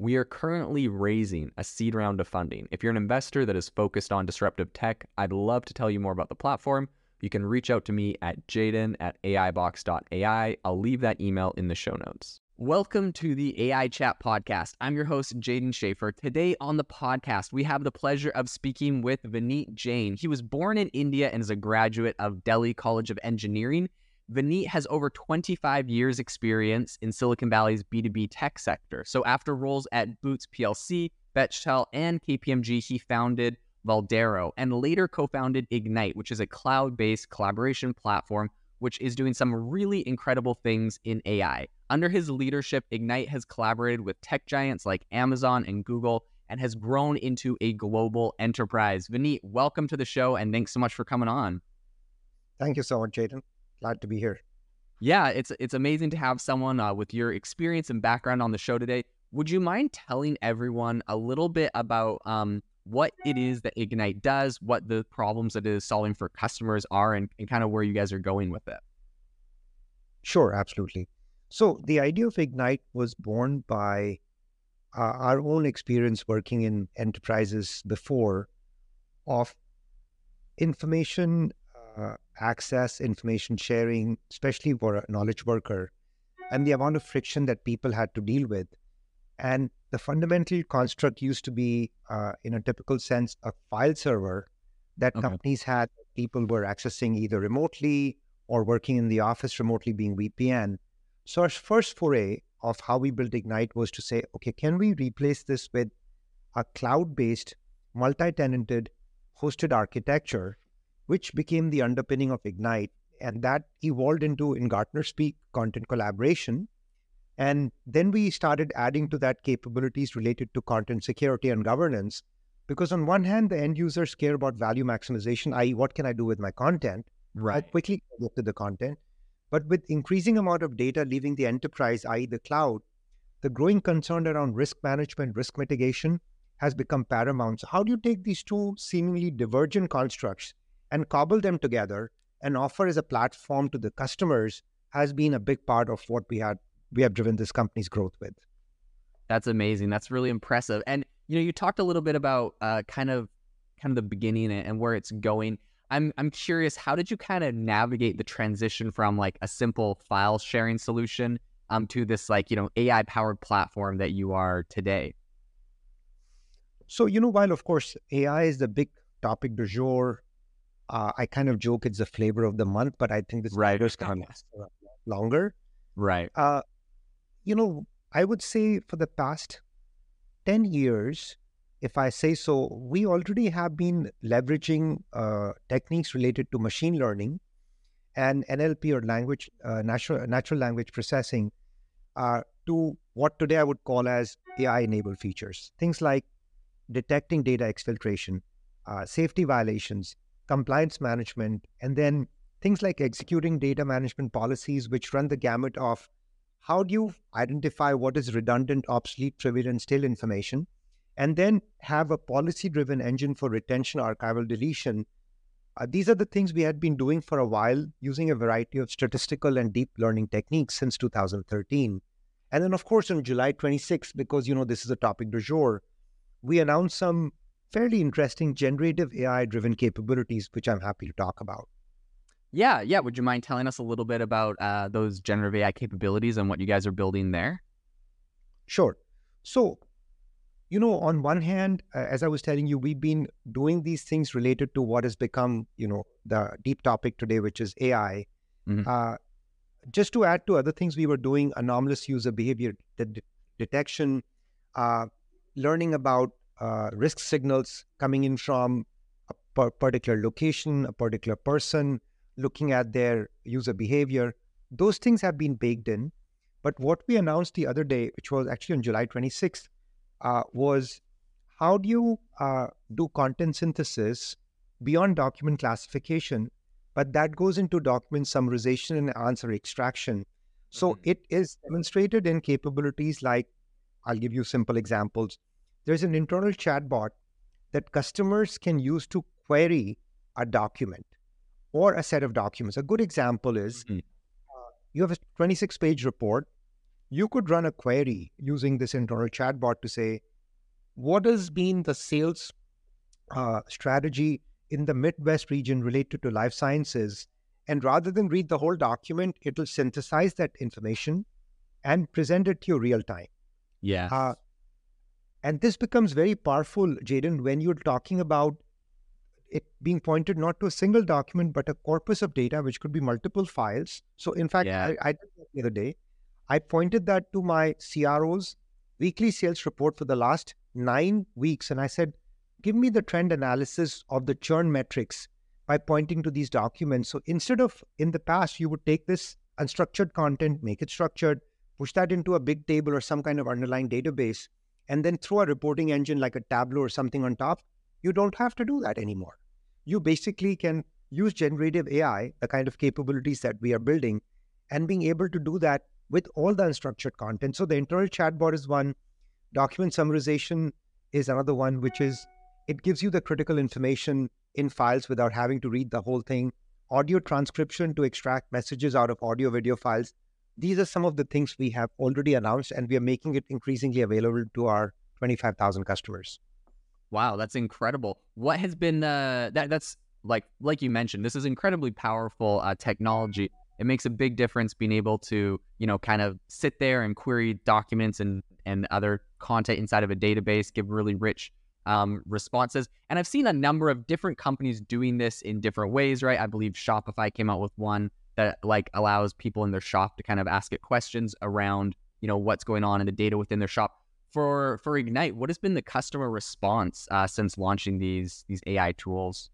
We are currently raising a seed round of funding. If you're an investor that is focused on disruptive tech, I'd love to tell you more about the platform. You can reach out to me at jaeden at aibox.ai. I'll leave that email in the show notes. Welcome to the AI Chat Podcast. I'm your host, Jaeden Schafer. Today on the podcast, we have the pleasure of speaking with Vineet Jain. He was born in India and is a graduate of Delhi College of Engineering. Vineet has over 25 years experience in Silicon Valley's B2B tech sector. So after roles at Boots PLC, Bechtel, and KPMG, he founded Valdero and later co-founded Egnyte, which is a cloud-based collaboration platform which is doing some really incredible things in AI. Under his leadership, Egnyte has collaborated with tech giants like Amazon and Google and has grown into a global enterprise. Vineet, welcome to the show and thanks so much for coming on. Thank you so much, Jaeden glad to be here. Yeah, it's it's amazing to have someone uh, with your experience and background on the show today. Would you mind telling everyone a little bit about um, what it is that Egnyte does, what the problems that it is solving for customers are, and, and kind of where you guys are going with it? Sure, absolutely. So the idea of Egnyte was born by uh, our own experience working in enterprises before of information uh, access, information sharing, especially for a knowledge worker, and the amount of friction that people had to deal with. And the fundamental construct used to be, uh, in a typical sense, a file server that okay. companies had. People were accessing either remotely or working in the office remotely, being VPN. So, our first foray of how we built Egnyte was to say, okay, can we replace this with a cloud based, multi tenanted, hosted architecture which became the underpinning of Egnyte. And that evolved into, in Gartner speak, content collaboration. And then we started adding to that capabilities related to content security and governance. Because on one hand, the end users care about value maximization, i.e., what can I do with my content? Right. How quickly look to the content. But with increasing amount of data leaving the enterprise, i.e., the cloud, the growing concern around risk management, risk mitigation has become paramount. So how do you take these two seemingly divergent constructs and cobble them together and offer as a platform to the customers has been a big part of what we had we have driven this company's growth with. That's amazing. That's really impressive. And you know, you talked a little bit about uh, kind of kind of the beginning and where it's going. I'm I'm curious, how did you kind of navigate the transition from like a simple file sharing solution um, to this like you know AI powered platform that you are today? So you know, while of course AI is the big topic du jour uh, I kind of joke it's the flavor of the month, but I think this right. is going to last longer. Right. Uh, you know, I would say for the past 10 years, if I say so, we already have been leveraging uh, techniques related to machine learning and NLP or language, uh, natural, natural language processing uh, to what today I would call as AI enabled features. Things like detecting data exfiltration, uh, safety violations, compliance management, and then things like executing data management policies, which run the gamut of how do you identify what is redundant, obsolete, trivial, and stale information, and then have a policy driven engine for retention, archival, deletion. Uh, these are the things we had been doing for a while using a variety of statistical and deep learning techniques since 2013. And then, of course, on July 26th, because you know this is a topic du jour, we announced some fairly interesting generative AI driven capabilities, which I'm happy to talk about. Yeah, yeah. Would you mind telling us a little bit about uh, those generative AI capabilities and what you guys are building there? Sure. So, you know, on one hand, uh, as I was telling you, we've been doing these things related to what has become, you know, the deep topic today, which is AI. Mhm. Uh, just to add to other things we were doing, anomalous user behavior de- de- detection, uh, learning about uh, risk signals coming in from a particular location, a particular person, looking at their user behavior. Those things have been baked in. But what we announced the other day, which was actually on July 26th, uh, was how do you uh, do content synthesis beyond document classification, but that goes into document summarization and answer extraction. So Mhm. it is demonstrated in capabilities like, I'll give you simple examples. There's an internal chatbot that customers can use to query a document or a set of documents. A good example is Mhm. you have a 26 page report. You could run a query using this internal chatbot to say, what has been the sales uh, strategy in the Midwest region related to life sciences? And rather than read the whole document, it'll synthesize that information and present it to you real time. Yeah. Uh, and this becomes very powerful, Jaeden, when you're talking about it being pointed not to a single document, but a corpus of data, which could be multiple files. So, in fact, Yeah. I, I did that the other day. I pointed that to my CRO's weekly sales report for the last nine weeks. And I said, give me the trend analysis of the churn metrics by pointing to these documents. So, instead of in the past, you would take this unstructured content, make it structured, push that into a big table or some kind of underlying database, and then throw a reporting engine like a Tableau or something on top. You don't have to do that anymore. You basically can use generative AI, the kind of capabilities that we are building, and being able to do that with all the unstructured content. So the internal chatbot is one, document summarization is another one, which is it gives you the critical information in files without having to read the whole thing. Audio transcription to extract messages out of audio video files. These are some of the things we have already announced, and we are making it increasingly available to our 25,000 customers. Wow, that's incredible. What has been uh, that? That's like like you mentioned. This is incredibly powerful uh, technology. It makes a big difference being able to you know kind of sit there and query documents and and other content inside of a database, give really rich um, responses. And I've seen a number of different companies doing this in different ways. Right? I believe Shopify came out with one that like allows people in their shop to kind of ask it questions around you know what's going on in the data within their shop for for Egnyte, what has been the customer response uh, since launching these these AI tools?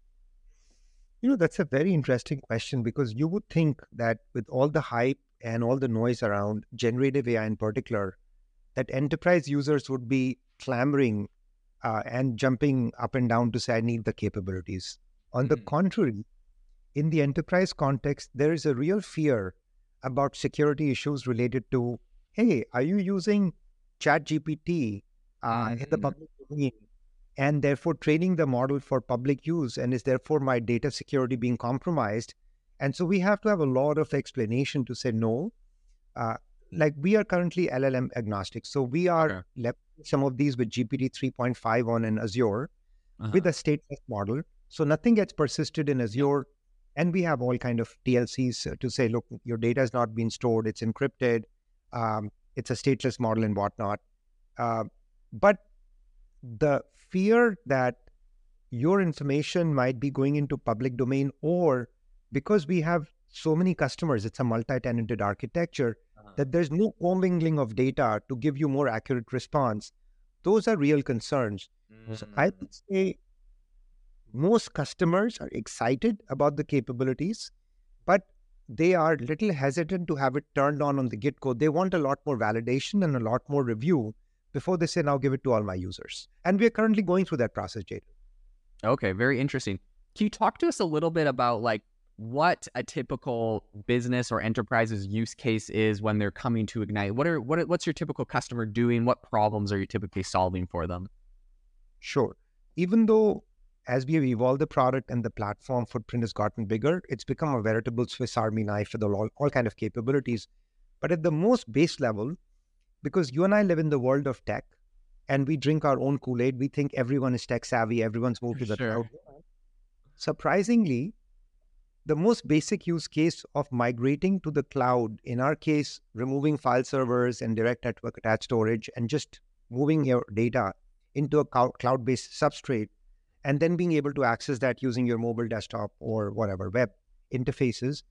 You know, that's a very interesting question because you would think that with all the hype and all the noise around generative AI in particular, that enterprise users would be clamoring uh, and jumping up and down to say, I need the capabilities. On the Mhm. contrary, in the enterprise context, there is a real fear about security issues related to, hey, are you using ChatGPT uh, in the Mhm. public domain? and therefore training the model for public use and is therefore my data security being compromised and so we have to have a lot of explanation to say no uh, like we are currently llm agnostic so we are Okay. left some of these with gpt 3.5 on an azure Uh-huh. with a stateless model so nothing gets persisted in azure and we have all kind of dlcs to say look your data has not been stored it's encrypted um, it's a stateless model and whatnot uh, but the fear that your information might be going into public domain or because we have so many customers it's a multi-tenanted architecture Uh-huh. that there's no commingling of data to give you more accurate response those are real concerns so i Mm. would say most customers are excited about the capabilities but they are a little hesitant to have it turned on on the get-go they want a lot more validation and a lot more review before they say now give it to all my users and we are currently going through that process Jade. Okay, very interesting. Can you talk to us a little bit about like what a typical business or enterprise's use case is when they're coming to Egnyte? What are what are- what's your typical customer doing? What problems are you typically solving for them? Sure. Even though as we have evolved the product and the platform footprint has gotten bigger, it's become a veritable Swiss Army knife with all, all kind of capabilities. But at the most base level, because you and I live in the world of tech and we drink our own Kool-Aid, we think everyone is tech savvy, everyone's moved to the Sure. cloud. Surprisingly, the most basic use case of migrating to the cloud, in our case, removing file servers and direct network attached storage and just moving your data into a cloud based substrate and then being able to access that using your mobile desktop or whatever web interfaces,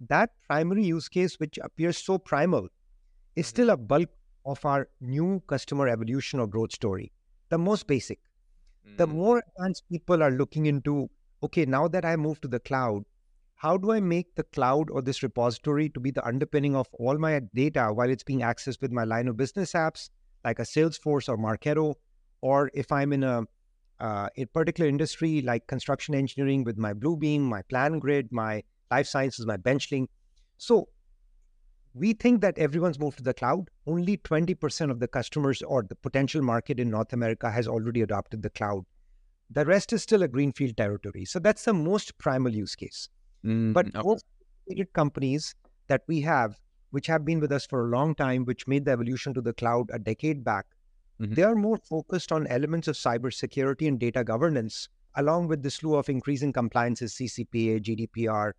that primary use case, which appears so primal, is Mhm. still a bulk of our new customer evolution or growth story, the most basic. The Mm. more advanced people are looking into, okay, now that I moved to the cloud, how do I make the cloud or this repository to be the underpinning of all my data while it's being accessed with my line of business apps like a Salesforce or Marketo, or if I'm in a uh, a particular industry like construction engineering with my Bluebeam, my PlanGrid, my life sciences, my Benchling. So we think that everyone's moved to the cloud. Only 20% of the customers or the potential market in North America has already adopted the cloud. The rest is still a greenfield territory. So that's the most primal use case. Mm, But okay. most companies that we have, which have been with us for a long time, which made the evolution to the cloud a decade back, Mhm. they are more focused on elements of cybersecurity and data governance, along with the slew of increasing compliances, CCPA, GDPR,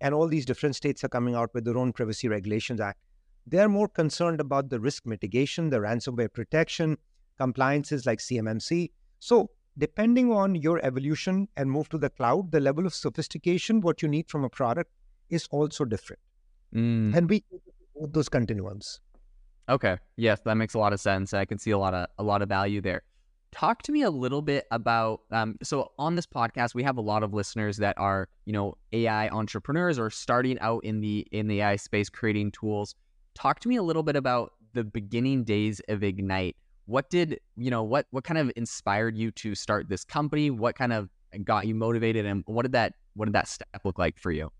and all these different states are coming out with their own Privacy Regulations Act. They are more concerned about the risk mitigation, the ransomware protection, compliances like CMMC. So, depending on your evolution and move to the cloud, the level of sophistication, what you need from a product, is also different. Mm. And we those continuums. Okay. Yes, that makes a lot of sense. I can see a lot of a lot of value there. Talk to me a little bit about um, so on this podcast we have a lot of listeners that are you know AI entrepreneurs or starting out in the in the AI space creating tools. Talk to me a little bit about the beginning days of Egnyte. What did you know what what kind of inspired you to start this company? What kind of got you motivated and what did that what did that step look like for you?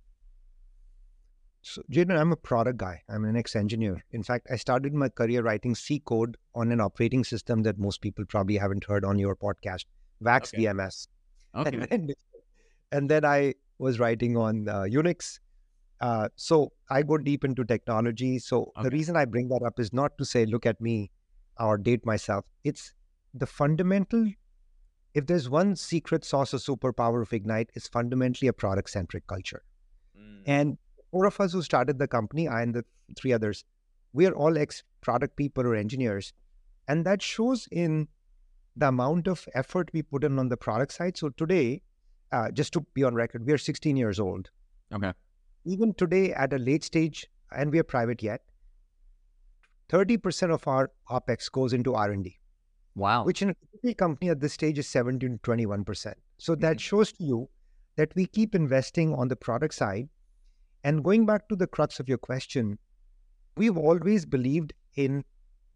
So, Jaeden, I'm a product guy. I'm an ex-engineer. In fact, I started my career writing C code on an operating system that most people probably haven't heard on your podcast, Vax Okay. VMS. Okay. And, then, and then I was writing on uh, Unix. Uh, so I go deep into technology. So the reason I bring that up is not to say, look at me or date myself. It's the fundamental. If there's one secret sauce or superpower of Egnyte, it's fundamentally a product-centric culture. Mm. And four of us who started the company, I and the three others, we are all ex product people or engineers. And that shows in the amount of effort we put in on the product side. So today, uh, just to be on record, we are 16 years old. Okay. Even today, at a late stage, and we are private yet, 30% of our OPEX goes into R&D Wow. which in a company at this stage is 17 to 21%. So that Mhm. shows to you that we keep investing on the product side. And going back to the crux of your question, we've always believed in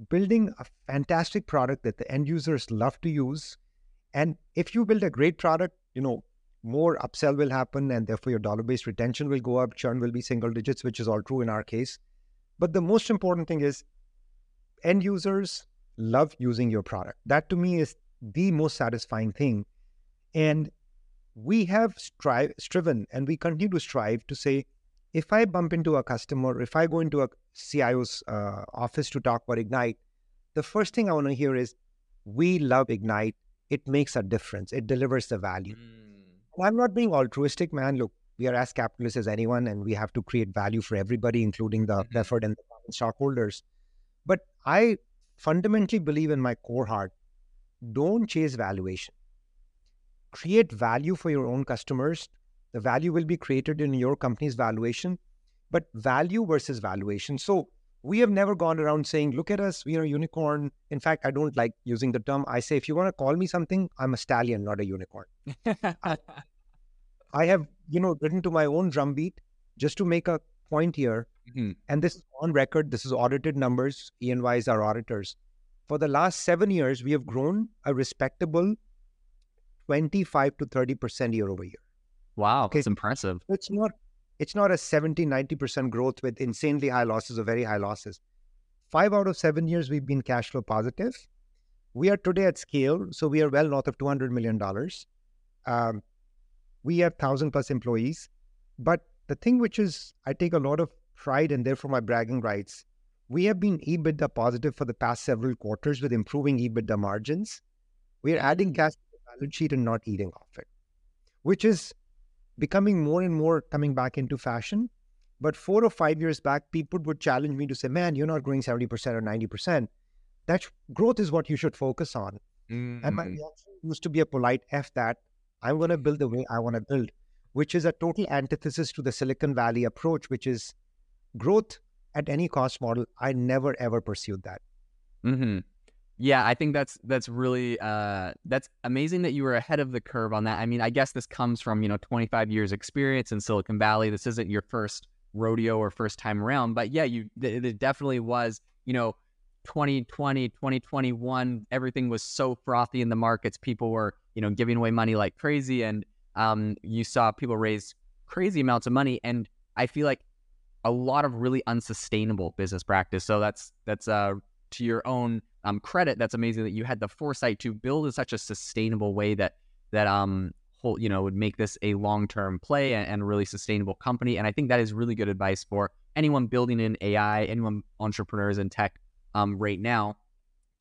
building a fantastic product that the end users love to use. And if you build a great product, you know, more upsell will happen and therefore your dollar based retention will go up, churn will be single digits, which is all true in our case. But the most important thing is end users love using your product. That to me is the most satisfying thing. And we have strive, striven and we continue to strive to say, if I bump into a customer, if I go into a CIO's uh, office to talk about Egnyte, the first thing I want to hear is, we love Egnyte. It makes a difference. It delivers the value. Mm. I'm not being altruistic, man. Look, we are as capitalist as anyone, and we have to create value for everybody, including the Mhm. preferred and the stockholders. But I fundamentally believe in my core heart don't chase valuation. Create value for your own customers. The value will be created in your company's valuation, but value versus valuation. So we have never gone around saying, look at us, we are a unicorn. In fact, I don't like using the term. I say, if you want to call me something, I'm a stallion, not a unicorn. I have, you know, written to my own drumbeat just to make a point here. Mhm. And this is on record. This is audited numbers. EY is our auditors. For the last seven years, we have grown a respectable 25 to 30% year over year. Wow, Okay. that's impressive. It's not, it's not a 70, 90% growth with insanely high losses or very high losses. Five out of seven years, we've been cash flow positive. We are today at scale. So we are well north of $200 million. Um, we have 1,000 plus employees. But the thing which is, I take a lot of pride and therefore my bragging rights, we have been EBITDA positive for the past several quarters with improving EBITDA margins. We are adding cash to the balance sheet and not eating off it, which is becoming more and more coming back into fashion. But four or five years back, people would challenge me to say, man, you're not growing 70% or 90%. That growth is what you should focus on. And my Mm. reaction used to be a polite F that I'm going to build the way I want to build, which is a total antithesis to the Silicon Valley approach, which is growth at any cost model. I never ever pursued that. hmm Yeah, I think that's that's really uh, that's amazing that you were ahead of the curve on that. I mean, I guess this comes from you know 25 years experience in Silicon Valley. This isn't your first rodeo or first time around, but yeah, you it definitely was. You know, 2020, 2021, everything was so frothy in the markets. People were you know giving away money like crazy, and um, you saw people raise crazy amounts of money. And I feel like a lot of really unsustainable business practice. So that's that's uh to your own um, credit, that's amazing that you had the foresight to build in such a sustainable way that that um whole you know would make this a long term play and, and really sustainable company. And I think that is really good advice for anyone building in AI, anyone entrepreneurs in tech um, right now.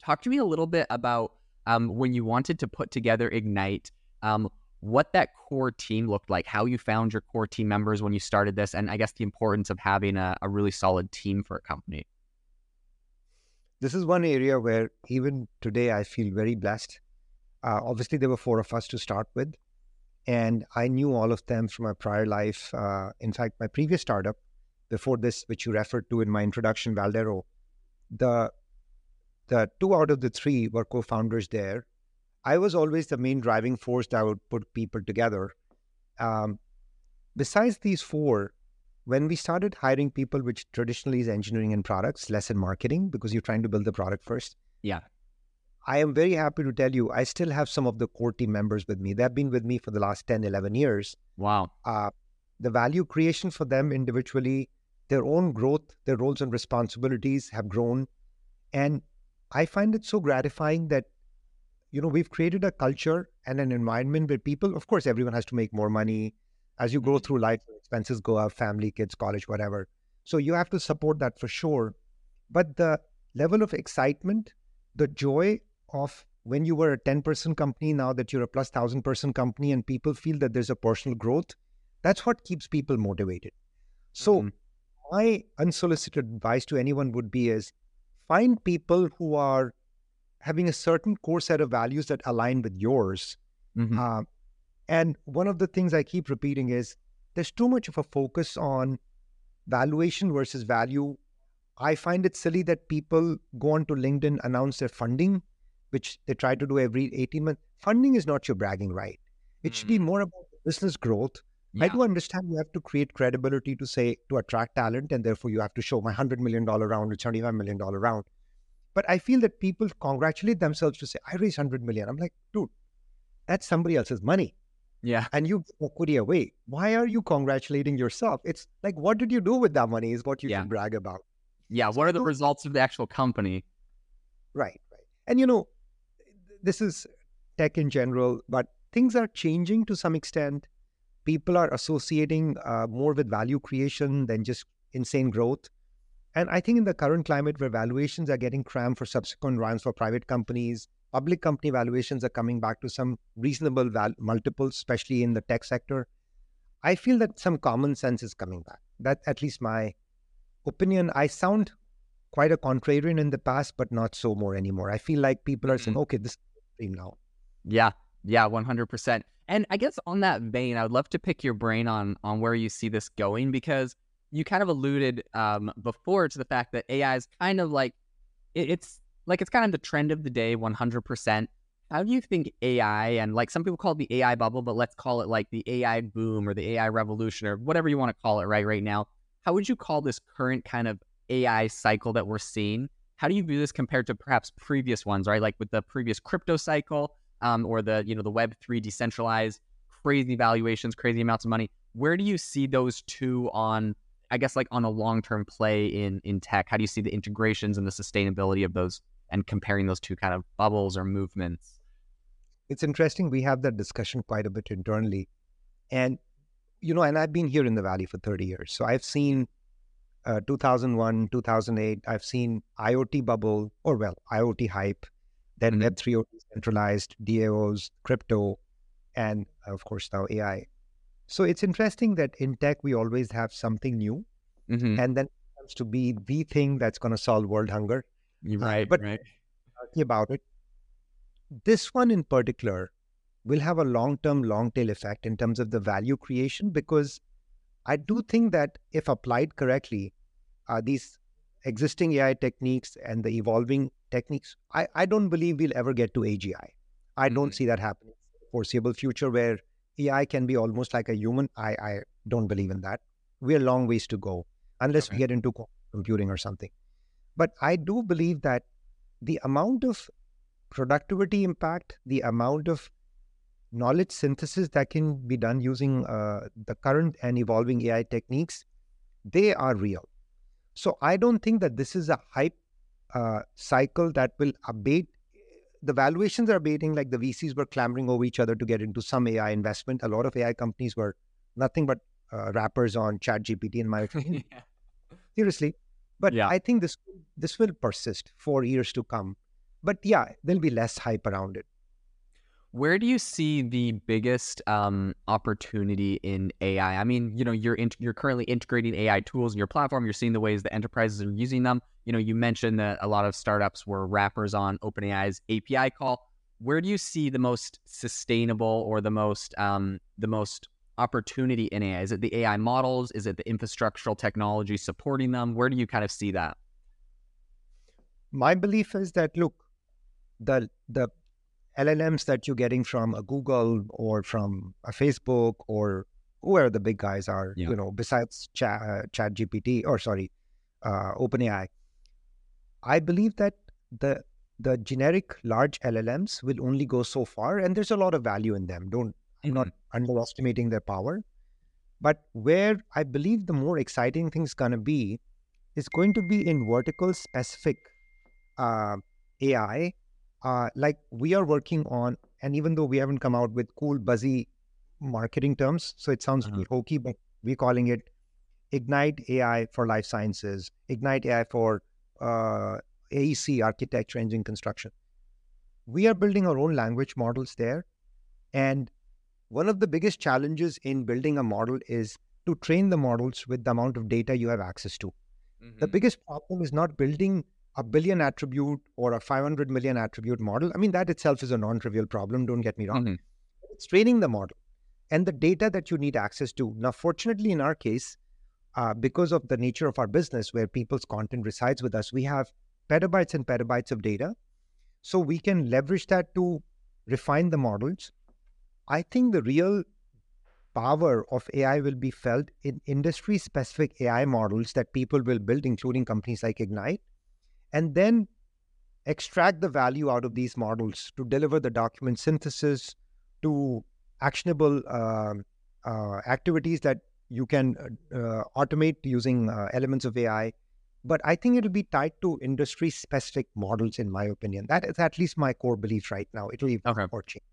Talk to me a little bit about um, when you wanted to put together Egnyte. Um, what that core team looked like, how you found your core team members when you started this, and I guess the importance of having a, a really solid team for a company. This is one area where even today I feel very blessed. Uh, obviously, there were four of us to start with, and I knew all of them from my prior life. Uh, in fact, my previous startup, before this, which you referred to in my introduction, Valdero, the the two out of the three were co-founders there. I was always the main driving force that would put people together. Um, besides these four, when we started hiring people, which traditionally is engineering and products, less in marketing, because you're trying to build the product first. Yeah. I am very happy to tell you, I still have some of the core team members with me. They've been with me for the last 10, 11 years. Wow. Uh, the value creation for them individually, their own growth, their roles and responsibilities have grown. And I find it so gratifying that, you know, we've created a culture and an environment where people, of course, everyone has to make more money. As you go through life, expenses go up, family, kids, college, whatever. So you have to support that for sure. But the level of excitement, the joy of when you were a 10 person company, now that you're a plus thousand person company and people feel that there's a personal growth, that's what keeps people motivated. So, Mhm. my unsolicited advice to anyone would be is find people who are having a certain core set of values that align with yours. Mhm. Uh, and one of the things I keep repeating is there's too much of a focus on valuation versus value. I find it silly that people go onto LinkedIn, announce their funding, which they try to do every 18 months. Funding is not your bragging right. It should be mm-hmm. more about business growth. I do understand you have to create credibility to say to attract talent, and therefore you have to show my hundred million dollar round or seventy-five million dollar round. But I feel that people congratulate themselves to say, "I raised hundred million. I'm like, dude, that's somebody else's money, Yeah. and you give equity away. Why are you congratulating yourself? It's like, what did you do with that money? Is what you Yeah. should brag about. Yeah. What are the results of the actual company? Right, right. And you know, this is tech in general, but things are changing to some extent. People are associating uh, more with value creation than just insane growth. And I think in the current climate where valuations are getting crammed for subsequent rounds for private companies, public company valuations are coming back to some reasonable val- multiples, especially in the tech sector. I feel that some common sense is coming back. That's at least my opinion. I sound quite a contrarian in the past, but not so more anymore. I feel like people are saying, okay, this is now. Yeah. Yeah. One hundred percent. And I guess on that vein, I would love to pick your brain on on where you see this going because you kind of alluded um, before to the fact that AI is kind of like it, it's like it's kind of the trend of the day. One hundred percent. How do you think AI and like some people call it the AI bubble, but let's call it like the AI boom or the AI revolution or whatever you want to call it right right now. How would you call this current kind of AI cycle that we're seeing? How do you view this compared to perhaps previous ones, right? Like with the previous crypto cycle, um, or the you know the Web three decentralized, crazy valuations, crazy amounts of money. Where do you see those two on? I guess like on a long term play in in tech. How do you see the integrations and the sustainability of those, and comparing those two kind of bubbles or movements? It's interesting. We have that discussion quite a bit internally. And, you know, and I've been here in the Valley for 30 years. So I've seen uh, 2001, 2008, I've seen IoT bubble, or well, IoT hype, then Mhm. Web3 centralized, DAOs, crypto, and of course now AI. So it's interesting that in tech, we always have something new. Mm-hmm. And then it comes to be the thing that's going to solve world hunger. Right, but- right. Talking about it. this one in particular will have a long term, long tail effect in terms of the value creation because I do think that if applied correctly, uh, these existing AI techniques and the evolving techniques, I, I don't believe we'll ever get to AGI. I don't Mhm. see that happening foreseeable future where AI can be almost like a human. I, I don't believe in that. We're a long ways to go unless we get into computing or something. But I do believe that the amount of productivity impact, the amount of knowledge synthesis that can be done using uh, the current and evolving AI techniques, they are real. So I don't think that this is a hype uh, cycle that will abate. The valuations are abating, like the VCs were clamoring over each other to get into some AI investment. A lot of AI companies were nothing but uh, wrappers on ChatGPT, in my opinion. Yeah. Seriously, but Yeah. I think this this will persist for years to come. But yeah, there'll be less hype around it. Where do you see the biggest um, opportunity in AI? I mean, you know, you're in, you're currently integrating AI tools in your platform. You're seeing the ways that enterprises are using them. You know, you mentioned that a lot of startups were wrappers on OpenAI's API call. Where do you see the most sustainable or the most um, the most opportunity in AI? Is it the AI models? Is it the infrastructural technology supporting them? Where do you kind of see that? My belief is that look, the the LLMs that you're getting from a Google or from a Facebook or whoever the big guys are, Yeah. you know, besides Chat, uh, Chat GPT or sorry, uh, OpenAI, I believe that the the generic large LLMs will only go so far, and there's a lot of value in them. Don't I'm not underestimating their power, but where I believe the more exciting thing is gonna be is going to be in vertical specific uh, AI, uh, like we are working on, and even though we haven't come out with cool, buzzy marketing terms, so it sounds Uh-huh. hokey, but we're calling it Egnyte AI for life sciences, Egnyte AI for uh, AEC, architecture, engineering, construction. We are building our own language models there. And one of the biggest challenges in building a model is to train the models with the amount of data you have access to. The Mhm. biggest problem is not building a billion attribute or a 500 million attribute model. I mean, that itself is a non trivial problem, don't get me wrong. Mhm. It's training the model and the data that you need access to. Now, fortunately, in our case, uh, because of the nature of our business where people's content resides with us, we have petabytes and petabytes of data. So we can leverage that to refine the models. I think the real power of AI will be felt in industry specific AI models that people will build, including companies like Egnyte, and then extract the value out of these models to deliver the document synthesis to actionable um, uh, activities that you can uh, uh, automate using uh, elements of AI. But I think it'll be tied to industry specific models, in my opinion. That is at least my core belief right now. It'll evolve Okay. or change.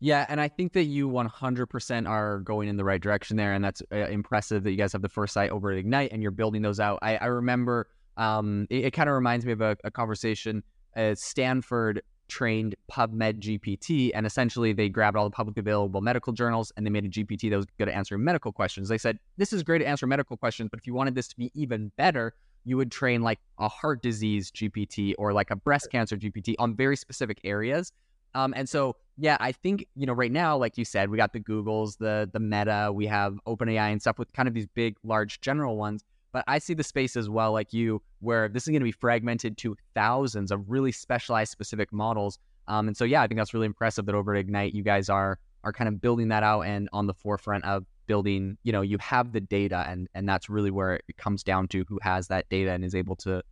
Yeah, and I think that you 100% are going in the right direction there, and that's uh, impressive that you guys have the first site over at Egnyte and you're building those out. I, I remember um, it, it kind of reminds me of a, a conversation. Uh, Stanford trained PubMed GPT, and essentially they grabbed all the publicly available medical journals and they made a GPT that was good at answering medical questions. They said this is great at answering medical questions, but if you wanted this to be even better, you would train like a heart disease GPT or like a breast cancer GPT on very specific areas. Um, and so, yeah, I think you know right now, like you said, we got the Googles, the the Meta, we have OpenAI and stuff with kind of these big, large, general ones. But I see the space as well, like you, where this is going to be fragmented to thousands of really specialized, specific models. Um, and so, yeah, I think that's really impressive that over at Egnyte, you guys are are kind of building that out and on the forefront of building. You know, you have the data, and and that's really where it comes down to who has that data and is able to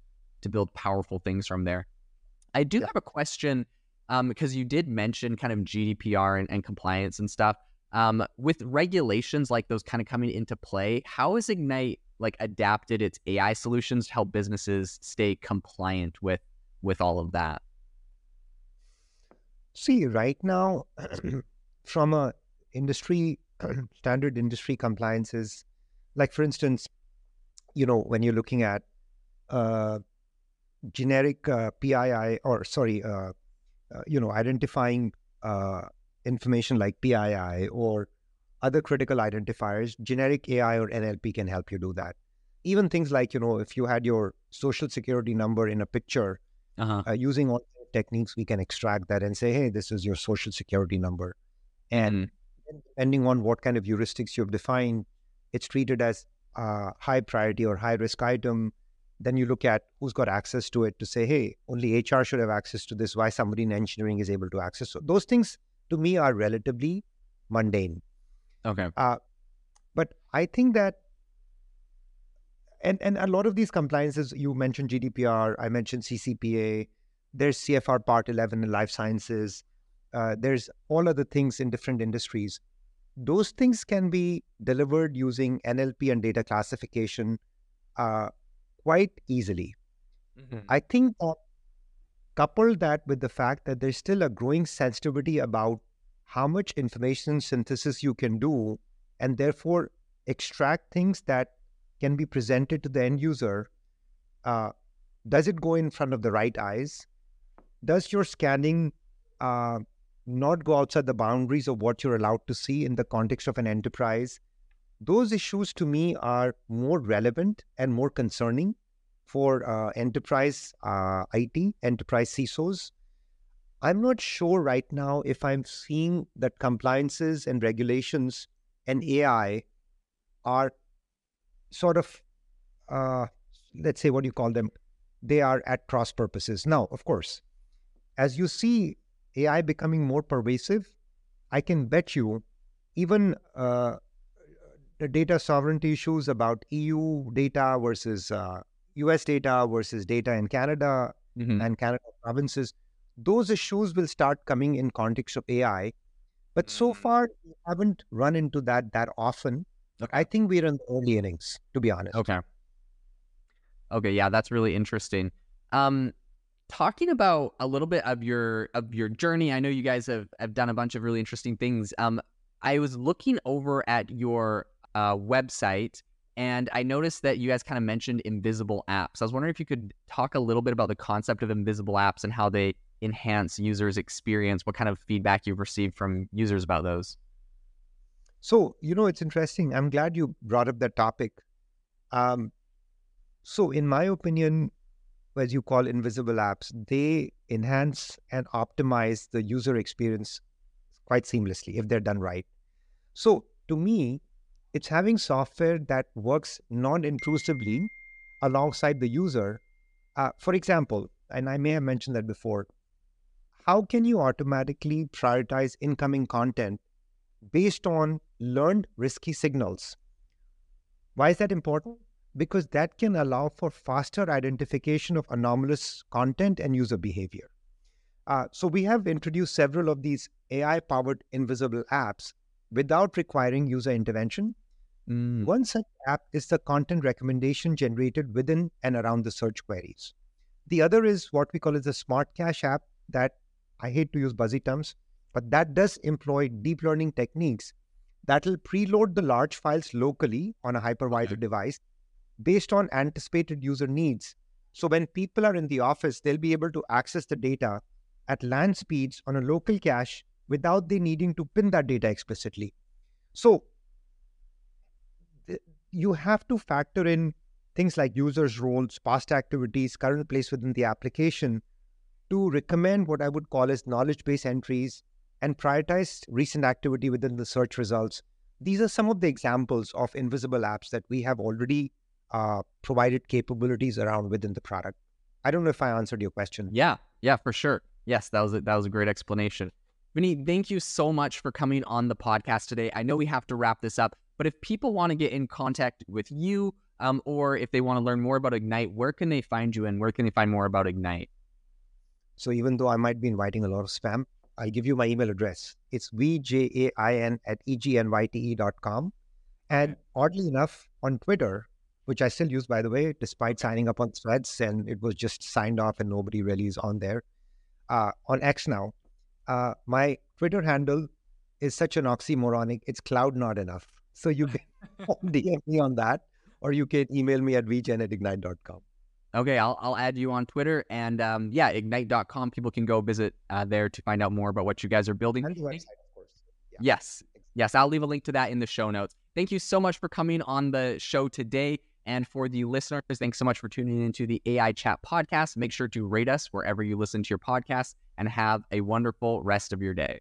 to build powerful things from there. I do Yeah. have a question um, because you did mention kind of GDPR and, and compliance and stuff. Um, with regulations like those kind of coming into play, how has Egnyte like adapted its AI solutions to help businesses stay compliant with with all of that? See, right now, from a industry standard industry compliances, like for instance, you know, when you're looking at uh, generic uh, PII or sorry, uh, uh, you know, identifying uh, information like PII or other critical identifiers, generic AI or NLP can help you do that. Even things like, you know, if you had your social security number in a picture Uh huh. uh, using all techniques, we can extract that and say, hey, this is your social security number. And mm. depending on what kind of heuristics you've defined, it's treated as a high priority or high risk item. Then you look at who's got access to it to say, hey, only HR should have access to this. Why somebody in engineering is able to access. So those things to me are relatively mundane. Okay. Uh, but I think that and and a lot of these compliances you mentioned gdpr i mentioned ccpa there's cfr part 11 in life sciences uh, there's all other things in different industries those things can be delivered using nlp and data classification uh, quite easily mm-hmm. i think that couple that with the fact that there's still a growing sensitivity about how much information synthesis you can do and therefore extract things that can be presented to the end user, uh, does it go in front of the right eyes? Does your scanning uh, not go outside the boundaries of what you're allowed to see in the context of an enterprise? Those issues to me are more relevant and more concerning for uh, enterprise uh, IT, enterprise CISOs. I'm not sure right now if I'm seeing that compliances and regulations and AI are sort of, uh, let's say, what do you call them? They are at cross purposes. Now, of course, as you see AI becoming more pervasive, I can bet you even uh, the data sovereignty issues about EU data versus uh, US data versus data in Canada mm-hmm. and Canada provinces, those issues will start coming in context of AI. But so mm. far, we haven't run into that that often. Okay. I think we're in the early innings, to be honest. Okay. Okay, yeah, that's really interesting. Um, talking about a little bit of your of your journey, I know you guys have, have done a bunch of really interesting things. Um, I was looking over at your uh, website and I noticed that you guys kind of mentioned invisible apps. I was wondering if you could talk a little bit about the concept of invisible apps and how they enhance users' experience. What kind of feedback you've received from users about those? So, you know, it's interesting. I'm glad you brought up that topic. Um, so, in my opinion, as you call invisible apps, they enhance and optimize the user experience quite seamlessly if they're done right. So, to me, it's having software that works non intrusively alongside the user. Uh, for example, and I may have mentioned that before, how can you automatically prioritize incoming content based on learned risky signals. Why is that important? Because that can allow for faster identification of anomalous content and user behavior. Uh, so we have introduced several of these AI-powered invisible apps without requiring user intervention. Mm. One such app is the content recommendation generated within and around the search queries. The other is what we call as the Smart Cache app that I hate to use buzzy terms, but that does employ deep learning techniques that will preload the large files locally on a hypervisor okay. device based on anticipated user needs. So when people are in the office, they'll be able to access the data at LAN speeds on a local cache without they needing to pin that data explicitly. So you have to factor in things like users' roles, past activities, current place within the application to recommend what I would call as knowledge base entries and prioritize recent activity within the search results. These are some of the examples of invisible apps that we have already uh, provided capabilities around within the product. I don't know if I answered your question. Yeah, yeah, for sure. Yes, that was a, that was a great explanation. Vinny, thank you so much for coming on the podcast today. I know we have to wrap this up, but if people want to get in contact with you, um, or if they want to learn more about Egnyte, where can they find you and where can they find more about Egnyte? So even though I might be inviting a lot of spam, I'll give you my email address. It's vjain at egnyte.com. And oddly enough, on Twitter, which I still use, by the way, despite signing up on threads, and it was just signed off and nobody really is on there. Uh, on X now, uh, my Twitter handle is such an oxymoronic, it's cloud not enough. So you can DM me on that, or you can email me at vjain at egnyte.com. Okay, I'll, I'll add you on Twitter and um, yeah, egnyte.com. People can go visit uh, there to find out more about what you guys are building. And the website, of course. Yeah. Yes. Yes, I'll leave a link to that in the show notes. Thank you so much for coming on the show today. And for the listeners, thanks so much for tuning into the AI Chat podcast. Make sure to rate us wherever you listen to your podcast and have a wonderful rest of your day.